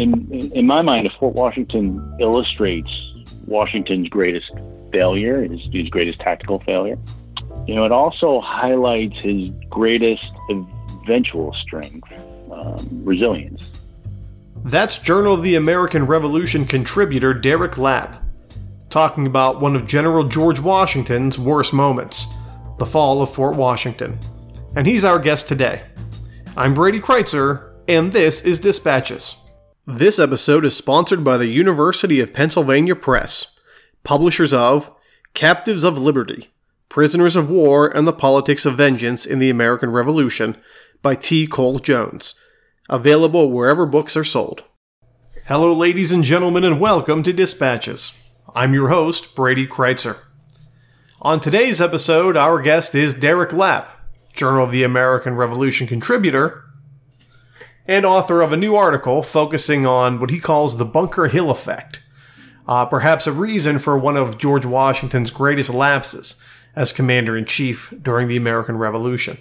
In, in my mind, if Fort Washington illustrates Washington's greatest failure, his, his greatest tactical failure, you know, it also highlights his greatest eventual strength, um, resilience. That's Journal of the American Revolution contributor Derrick Lapp talking about one of General George Washington's worst moments, the fall of Fort Washington. And he's our guest today. I'm Brady Crytzer, and this is Dispatches. This episode is sponsored by the University of Pennsylvania Press, publishers of Captives of Liberty Prisoners of War and the Politics of Vengeance in the American Revolution by T. Cole Jones. Available wherever books are sold. Hello, ladies and gentlemen, and welcome to Dispatches. I'm your host, Brady Crytzer. On today's episode, our guest is Derrick Lapp, Journal of the American Revolution contributor and author of a new article focusing on what he calls the Bunker Hill effect, uh, perhaps a reason for one of George Washington's greatest lapses as commander in chief during the American Revolution.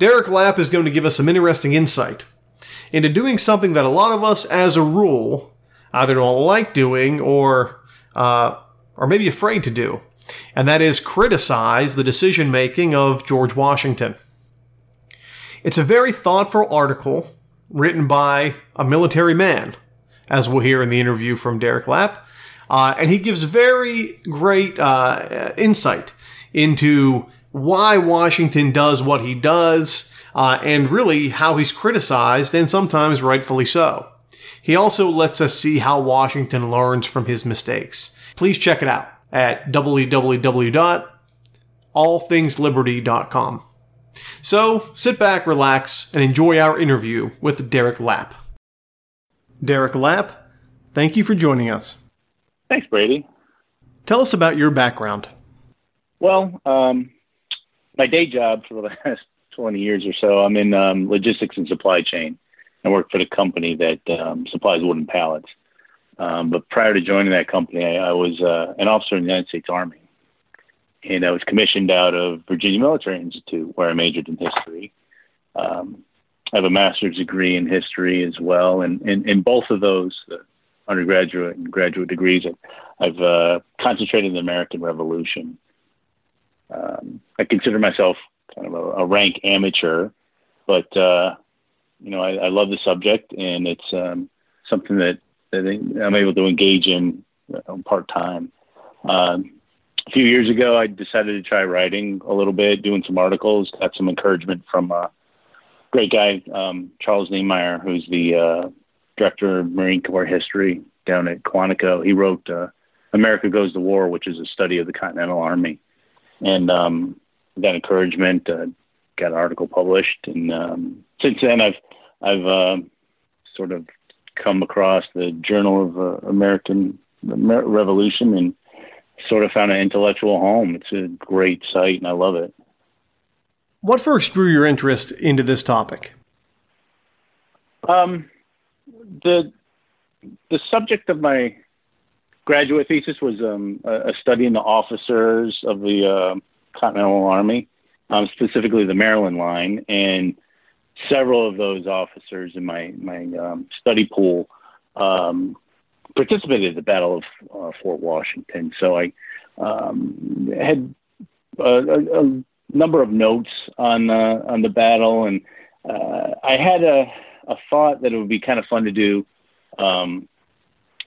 Derrick Lapp is going to give us some interesting insight into doing something that a lot of us, as a rule, either don't like doing or uh, are maybe afraid to do, and that is criticize the decision making of George Washington. It's a very thoughtful article written by a military man, as we'll hear in the interview from Derrick Lapp. Uh, and he gives very great uh, insight into why Washington does what he does, uh, and really how he's criticized, and sometimes rightfully so. He also lets us see how Washington learns from his mistakes. Please check it out at www.allthingsliberty.com. So sit back, relax, and enjoy our interview with Derrick Lapp. Derrick Lapp, thank you for joining us. Thanks, Brady. Tell us about your background. Well, um, my day job for the last 20 years or so, I'm in um, logistics and supply chain. I work for the company that um, supplies wooden pallets. Um, but prior to joining that company, I, I was uh, an officer in the United States Army and I was commissioned out of Virginia Military Institute, where I majored in history. Um, I have a master's degree in history as well, and in both of those uh, undergraduate and graduate degrees, I've uh, concentrated in the American Revolution. Um, I consider myself kind of a, a rank amateur, but uh, you know I, I, love the subject, and it's um, something that, that I'm able to engage in part time. Um, a few years ago, I decided to try writing a little bit, doing some articles. Got some encouragement from a great guy, um, Charles Neimeyer, who's the uh, director of Marine Corps history down at Quantico. He wrote uh, "America Goes to War," which is a study of the Continental Army, and um, got encouragement. Uh, got an article published, and um, since then, I've I've uh, sort of come across the Journal of uh, American Revolution and sort of found an intellectual home. It's a great site, and I love it. What first drew your interest into this topic? Um, the the subject of my graduate thesis was um, a, study in the officers of the uh, Continental Army, um, specifically the Maryland Line, and several of those officers in my my um, study pool um, participated in the Battle of uh, Fort Washington. So I um, had a, a, number of notes on uh, on the battle, and uh, I had a, a thought that it would be kind of fun to do. Um,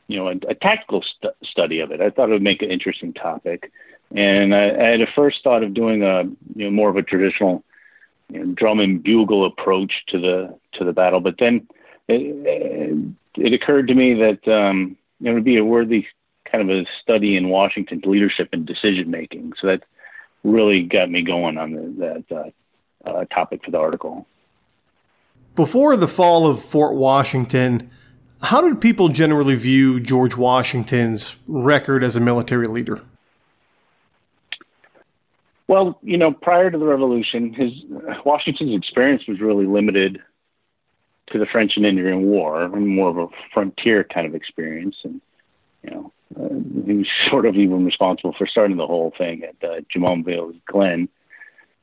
you know, a, a tactical st- study of it. I thought it would make an interesting topic, and I, I had a first thought of doing a you know more of a traditional you know, drum and bugle approach to the to the battle. But then it, it occurred to me that um, it would be a worthy kind of a study in Washington's leadership and decision making. So that really got me going on the, that uh, uh, topic for the article. Before the fall of Fort Washington, How did people generally view George Washington's record as a military leader? Well, you know, prior to the Revolution, his Washington's experience was really limited to the French and Indian War, more of a frontier kind of experience, and you know, uh, he was sort of even responsible for starting the whole thing at uh, Jumonville Glen.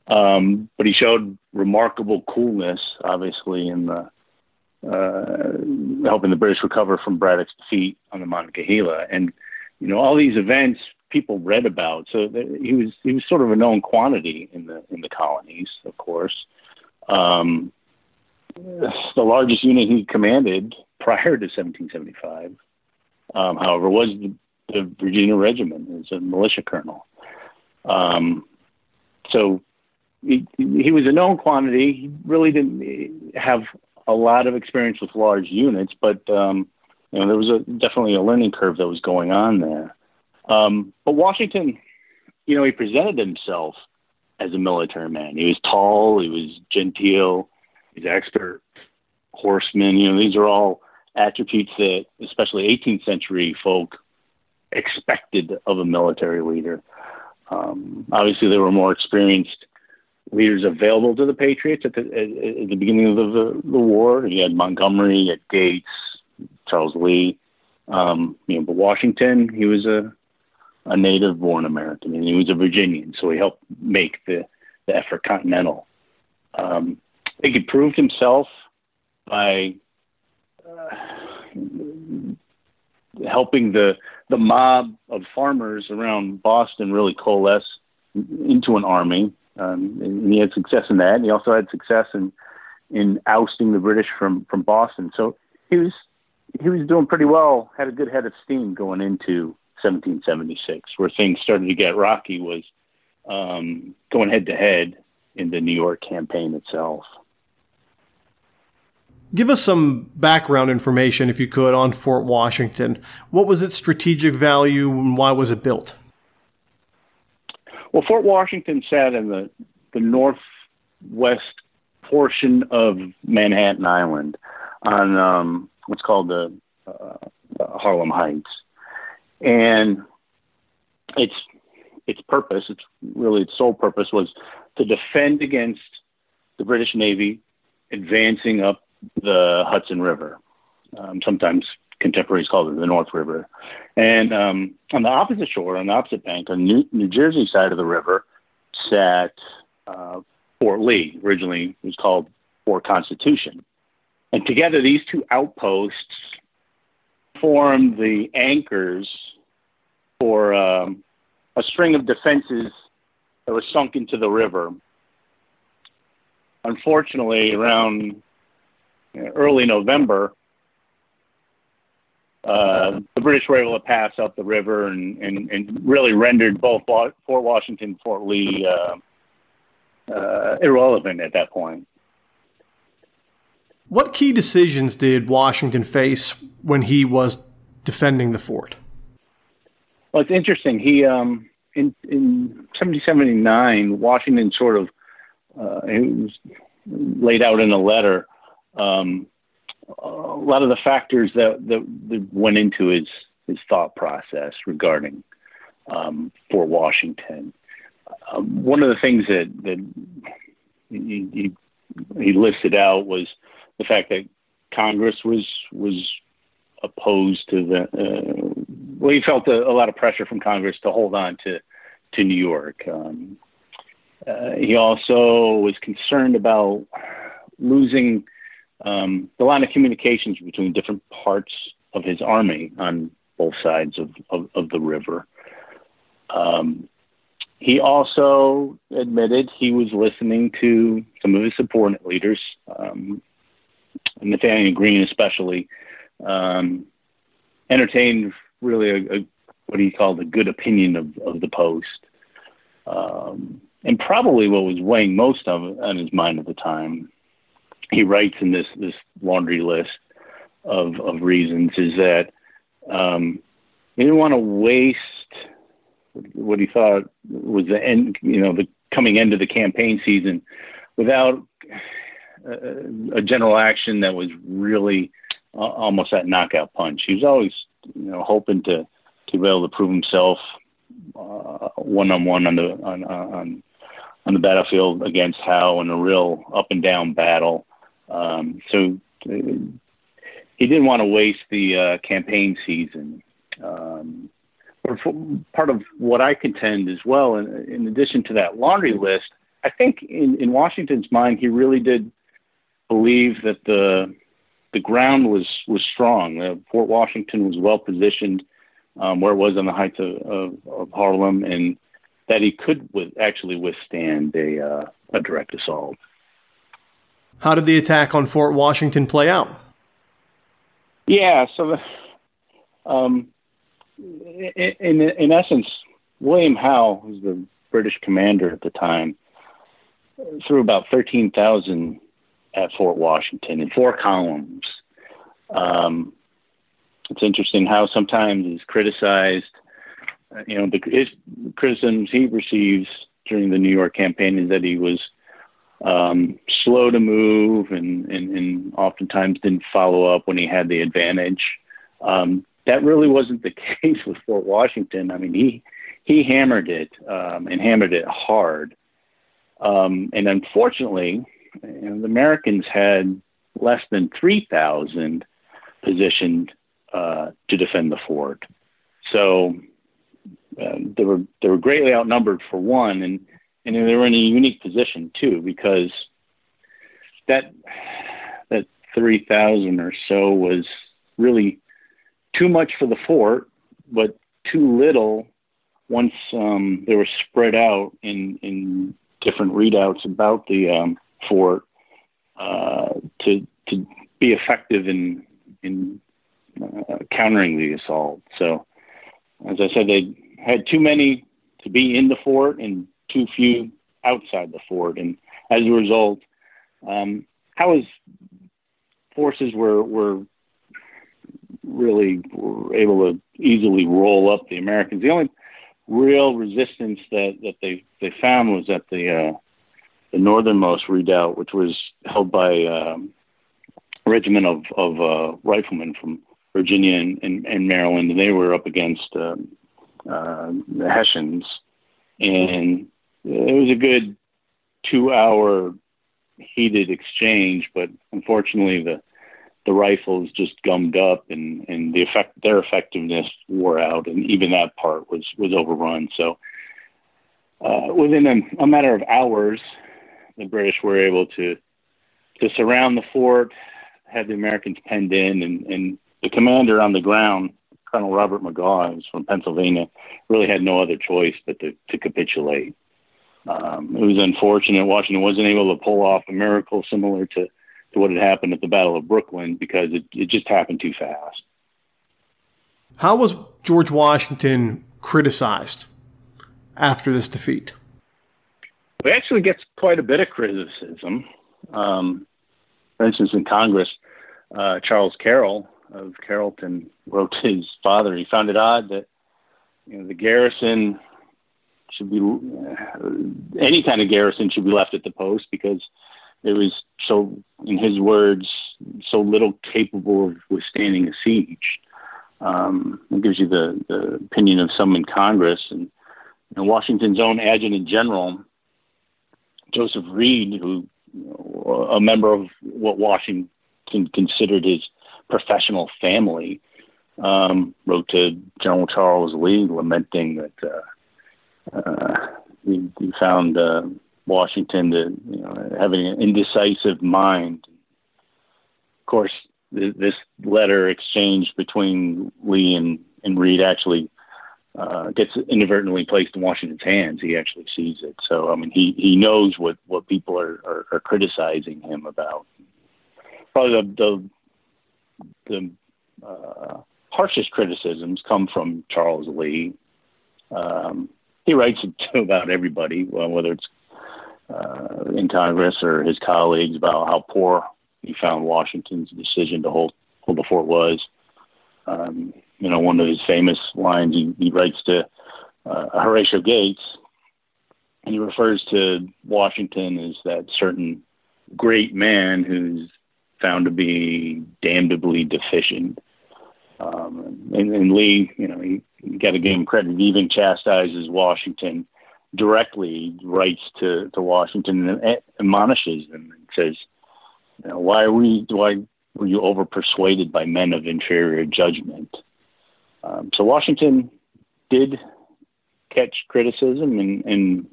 Um, but he showed remarkable coolness, obviously, in the uh, helping the British recover from Braddock's defeat on the Monongahela, and you know all these events people read about. So he was he was sort of a known quantity in the in the colonies, of course. Um, the largest unit he commanded prior to 1775, um, however, was the, the, Virginia Regiment as a militia colonel. Um, so he, he was a known quantity. He really didn't have a lot of experience with large units, but um, you know there was a, definitely a learning curve that was going on there. Um, but Washington, you know, he presented himself as a military man. He was tall, he was genteel, he's expert horseman. You know, these are all attributes that, especially 18th century folk, expected of a military leader. Um, obviously, there were more experienced leaders available to the Patriots at the, at, at the beginning of the, the, war. You had Montgomery, you had Gates, Charles Lee. Um, you know, but Washington, he was a a native born American, and he was a Virginian, so he helped make the, the effort continental. Um, think he proved himself by uh, helping the the mob of farmers around Boston really coalesce into an army. Um, and he had success in that. And he also had success in in ousting the British from from Boston. So he was he was doing pretty well. Had a good head of steam going into 1776. Where things started to get rocky was um, going head to head in the New York campaign itself. Give us some background information, if you could, on Fort Washington. What was its strategic value and why was it built? Well, Fort Washington sat in the, the northwest portion of Manhattan Island on um, what's called the uh, Harlem Heights and its its purpose, its really its sole purpose was to defend against the British Navy advancing up the Hudson River. Um, sometimes contemporaries call it the North River. And um, on the opposite shore, on the opposite bank, on New, New Jersey side of the river, sat uh, Fort Lee. Originally, it was called Fort Constitution. And together, these two outposts formed the anchors for um, a string of defenses that was sunk into the river. Unfortunately, around early November, uh, the British were able to pass up the river and, and, and really rendered both Fort Washington and Fort Lee uh, uh, irrelevant at that point. What key decisions did Washington face when he was defending the fort? Well, it's interesting. He um, in in 1779, Washington sort of uh, it was laid out in a letter um, a lot of the factors that, that, that went into his his thought process regarding um, Fort Washington. Um, one of the things that that he, he, he listed out was the fact that Congress was was opposed to the. Uh, well, he felt a, a, lot of pressure from Congress to hold on to to New York. Um, uh, he also was concerned about losing um, the line of communications between different parts of his army on both sides of, of, of the river. Um, he also admitted he was listening to some of his subordinate leaders, um, Nathanael Greene especially, um, entertained really a, a, what he called a good opinion of, of the post. Um, and probably what was weighing most on, on his mind at the time, he writes in this this laundry list of of reasons is that um, he didn't want to waste what he thought was the end, you know, the coming end of the campaign season without a, a general action that was really uh, almost that knockout punch. He was always, you know, hoping to to be able to prove himself one on one on the on on on the battlefield against Howe in a real up and down battle. Um, so uh, he didn't want to waste the uh, campaign season. Um, part of what I contend as well, in, in addition to that laundry list, I think in, in Washington's mind, he really did believe that the the ground was was strong. Uh, Fort Washington was well positioned um, where it was on the heights of, of, of Harlem, and that he could with, actually withstand a uh, a direct assault. How did the attack on Fort Washington play out? Yeah, so um, in, in, essence, William Howe, who's the British commander at the time, threw about thirteen thousand at Fort Washington in four columns. Um, it's interesting how sometimes he's criticized. Uh, you know, the criticisms he receives during the New York campaign is that he was um, slow to move and, and, and oftentimes didn't follow up when he had the advantage. Um, that really wasn't the case with Fort Washington. I mean, he he hammered it um, and hammered it hard. Um, and unfortunately, you know, the Americans had less than 3,000 positioned uh, to defend the fort. So uh, they were they were greatly outnumbered for one, and and they were in a unique position too because that that three thousand or so was really too much for the fort, but too little once um, they were spread out in in different redoubts about the um, fort uh, to to be effective in in uh, countering the assault. So, as I said, they had too many to be in the fort and too few outside the fort, and as a result, um, Howe's forces were were really were able to easily roll up the Americans. The only real resistance that, that they they found was at the uh, the northernmost redoubt, which was held by um, a regiment of of uh, riflemen from Virginia and, and, and, Maryland, and they were up against um, uh, the Hessians, and it was a good two-hour heated exchange. But unfortunately, the the rifles just gummed up, and and the effect their effectiveness wore out, and even that part was was overrun. So. Uh, within a, a matter of hours, the British were able to to surround the fort, have the Americans penned in, and, and the commander on the ground, Colonel Robert Magaw, who's from Pennsylvania, really had no other choice but to, to capitulate. Um, it was unfortunate Washington wasn't able to pull off a miracle similar to, to what had happened at the Battle of Brooklyn because it, it just happened too fast. How was George Washington criticized after this defeat? He actually gets quite a bit of criticism. Um, for instance, in Congress, uh, Charles Carroll, of Carrollton wrote to his father. He found it odd that you know the garrison should be any kind of garrison should be left at the post because it was so, in his words, so little capable of withstanding a siege. Um, it gives you the, the opinion of some in Congress and Washington's own adjutant general, Joseph Reed, who a member of what Washington considered his professional family, um, wrote to General Charles Lee lamenting that uh, uh, he, found uh, Washington to you know, having an indecisive mind. Of course, th- this letter exchange between Lee and, and Reed actually uh, gets inadvertently placed in Washington's hands. He actually sees it. So, I mean, he, he knows what, what people are, are, are criticizing him about. Probably the, the the uh, harshest criticisms come from Charles Lee. Um, he writes to about everybody, whether it's uh, in Congress or his colleagues, about how poor he found Washington's decision to hold hold the fort was. Um, you know, one of his famous lines he, he writes to uh, Horatio Gates, and he refers to Washington as that certain great man who's found to be damnably deficient. Um, and, and, Lee, you know, he, you got to give him credit. He even chastises Washington directly, writes to, to Washington and admonishes them and says, you know, why are we, why were you over persuaded by men of inferior judgment? Um, so Washington did catch criticism and, and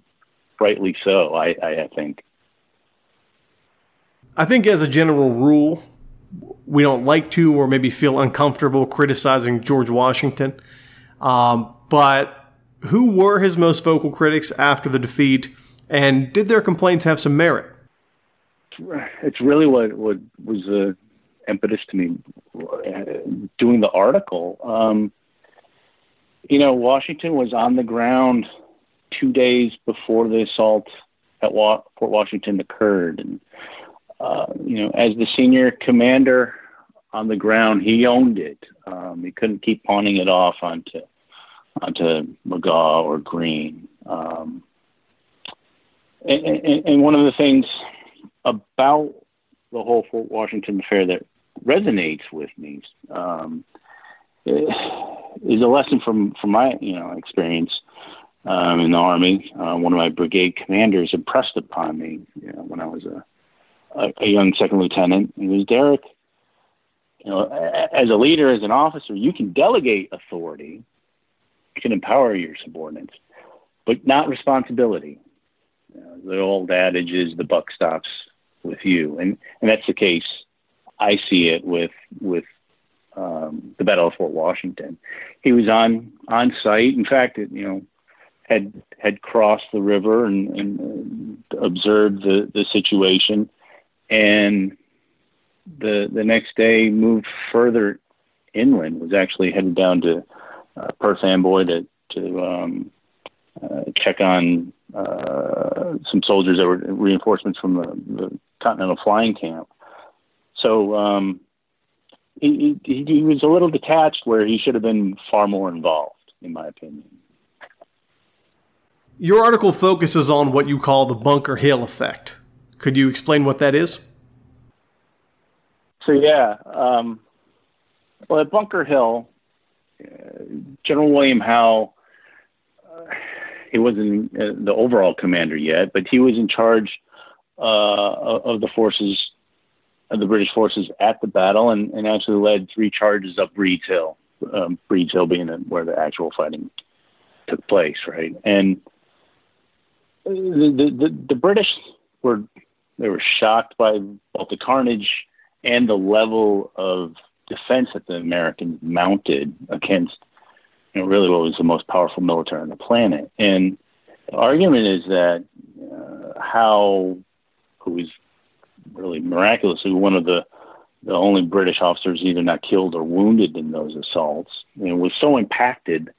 rightly so, I, I think. I think, as a general rule, we don't like to or maybe feel uncomfortable criticizing George Washington. Um, but who were his most vocal critics after the defeat, and did their complaints have some merit? It's really what, what was the impetus to me doing the article. Um, you know, Washington was on the ground two days before the assault at Wa- Fort Washington occurred, and uh, you know, as the senior commander on the ground, he owned it. Um, he couldn't keep pawning it off onto onto Magaw or Greene. Um, and, and, and one of the things about the whole Fort Washington affair that resonates with me um, is a lesson from from my you know experience um, in the army. Uh, one of my brigade commanders impressed upon me you know, when I was a, a, young second lieutenant. He was Derrick. You know, as a leader, as an officer, you can delegate authority, you can empower your subordinates, but not responsibility. You know, the old adage is the buck stops with you, and and that's the case. I see it with with um, the Battle of Fort Washington. He was on on site. In fact, it, you know, had had crossed the river and, and uh, observed the the situation, and the the next day moved further inland. Was actually headed down to uh, Perth Amboy to to um, uh, check on uh, some soldiers that were reinforcements from the, the Continental Flying Camp. So um, he, he, he was a little detached where he should have been far more involved, in my opinion. Your article focuses on what you call the Bunker Hill effect. Could you explain what that is? So, yeah. Um, well, at Bunker Hill, uh, General William Howe, uh, he wasn't uh, the overall commander yet, but he was in charge uh, of the forces of the British forces at the battle and, and actually led three charges up Breeds Hill, um, Breeds Hill being where the actual fighting took place, right? And the, the, the British were they were shocked by both the carnage and the level of defense that the Americans mounted against you know, really what was the most powerful military on the planet. And the argument is that uh, Howe, who was really miraculously one of the the only British officers either not killed or wounded in those assaults, know, was so impacted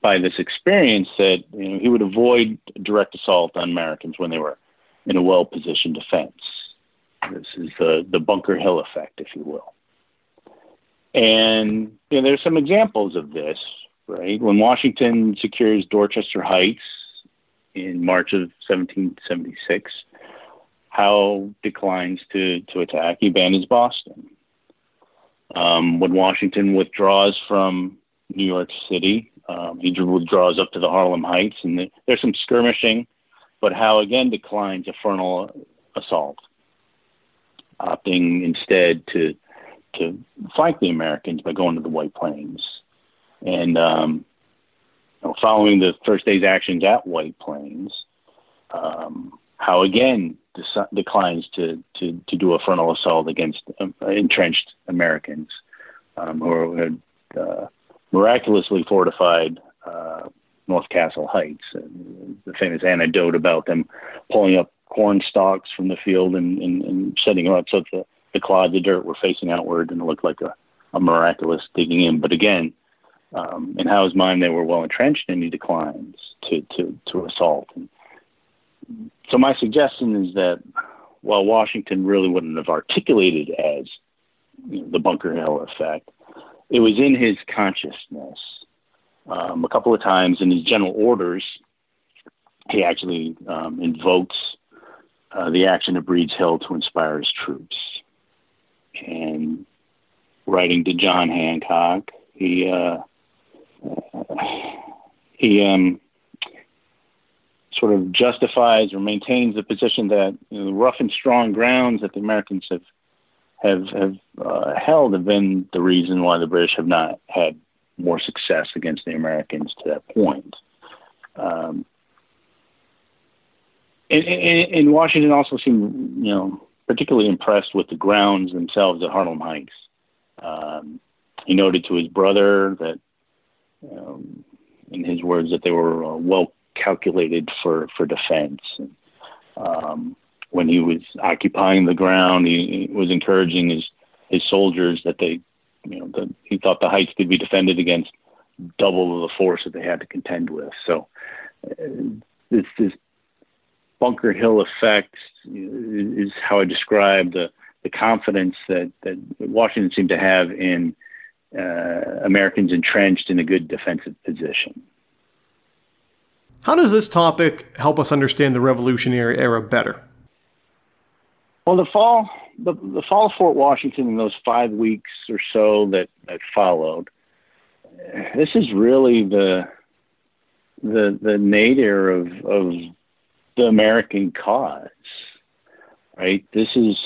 by this experience that you know, he would avoid direct assault on Americans when they were in a well-positioned defense. This is the the Bunker Hill effect, if you will. And you know, there's some examples of this, right? When Washington secures Dorchester Heights in March of 1776, Howe declines to, to attack. He abandons Boston. Um, when Washington withdraws from New York City, um, he withdraws up to the Harlem Heights, and the, there's some skirmishing, but Howe again declines a frontal assault, opting instead to to flank the Americans by going to the White Plains. And um, you know, following the first day's actions at White Plains, um, Howe again declines to, to, to do a frontal assault against um, entrenched Americans um, who had uh, miraculously fortified uh, North Castle Heights. the famous anecdote about them pulling up corn stalks from the field and, and, and setting them up so that the, the clods of dirt were facing outward and it looked like a, a miraculous digging in. But again, um, in Howe's mind, they were well entrenched, and he declines to to, to assault. And so my suggestion is that while Washington really wouldn't have articulated as you know, the Bunker Hill effect, it was in his consciousness. Um, a couple of times in his general orders, he actually um, invokes uh, the action of Breed's Hill to inspire his troops. And writing to John Hancock, he uh, he um, sort of justifies or maintains the position that you know, the rough and strong grounds that the Americans have have have uh, held have been the reason why the British have not had more success against the Americans to that point. Um, and, and, and, Washington also seemed, you know, particularly impressed with the grounds themselves at Harlem Heights. Um, he noted to his brother that, um, in his words, that they were uh, well calculated for for defense. And, um, when he was occupying the ground, he, he was encouraging his his soldiers that they, you know, that he thought the heights could be defended against double the force that they had to contend with. So, uh, this this Bunker Hill effect is how I describe the the confidence that that Washington seemed to have in uh, Americans entrenched in a good defensive position. How does this topic help us understand the Revolutionary Era better? Well, the fall, the, the fall of Fort Washington in those five weeks or so that, that followed, this is really the the the nadir of of the American cause, right? This is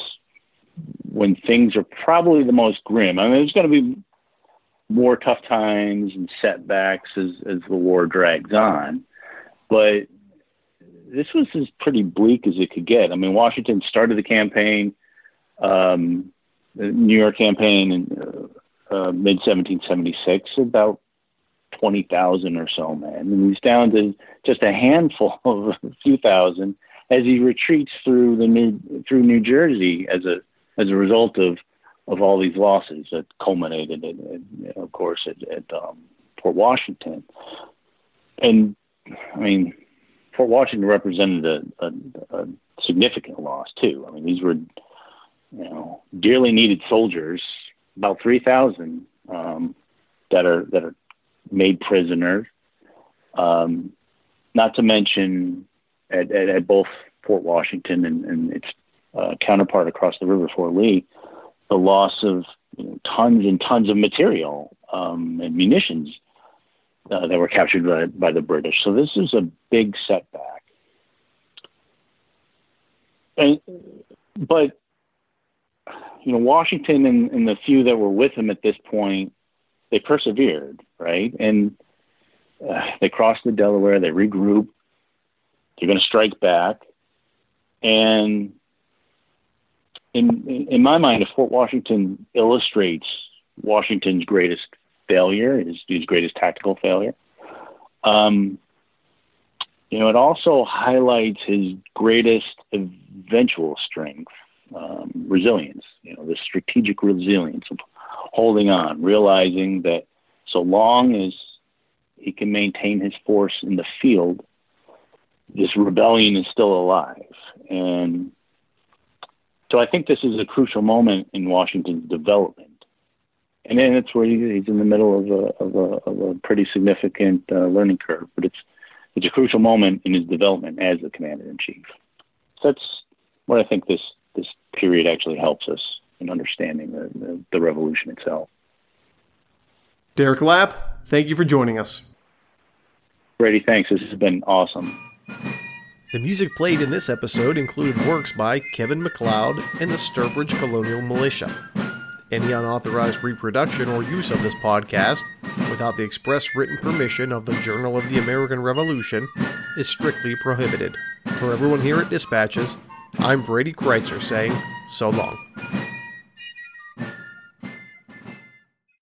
when things are probably the most grim. I mean, there's going to be more tough times and setbacks as as the war drags on, but this was as pretty bleak as it could get. I mean, Washington started the campaign, um, the New York campaign in uh, uh, mid 1776, about 20,000 or so men. And he's down to just a handful of a few thousand as he retreats through the new through New Jersey as a as a result of of all these losses that culminated, in, in, of course, at, at um, Fort Washington. And I mean, Fort Washington represented a, a, a significant loss too. I mean, these were, you know, dearly needed soldiers, about three thousand um, that are that are made prisoners. Um, not to mention at, at, at, both Fort Washington and, and its uh, counterpart across the river, Fort Lee, the loss of you know, tons and tons of material um, and munitions uh, that were captured by, by the British. So this is a big setback. And, but you know, Washington and, and, the few that were with him at this point, they persevered, right? And uh, they crossed the Delaware, they regrouped, they're going to strike back. And in, in my mind, if Fort Washington illustrates Washington's greatest failure, his, his greatest tactical failure. Um, you know, it also highlights his greatest eventual strength, um, resilience. You know, the strategic resilience of holding on, realizing that so long as he can maintain his force in the field, this rebellion is still alive. And so I think this is a crucial moment in Washington's development and then it's where he's in the middle of a of a, of a pretty significant uh, learning curve. But it's it's a crucial moment in his development as the commander in chief. So that's what I think this this period actually helps us in understanding the, the, the revolution itself. Derrick Lapp, thank you for joining us. Brady, thanks. This has been awesome. The music played in this episode included works by Kevin MacLeod and the Sturbridge Colonial Militia. Any unauthorized reproduction or use of this podcast, without the express written permission of the Journal of the American Revolution, is strictly prohibited. For everyone here at Dispatches, I'm Brady Crytzer saying so long.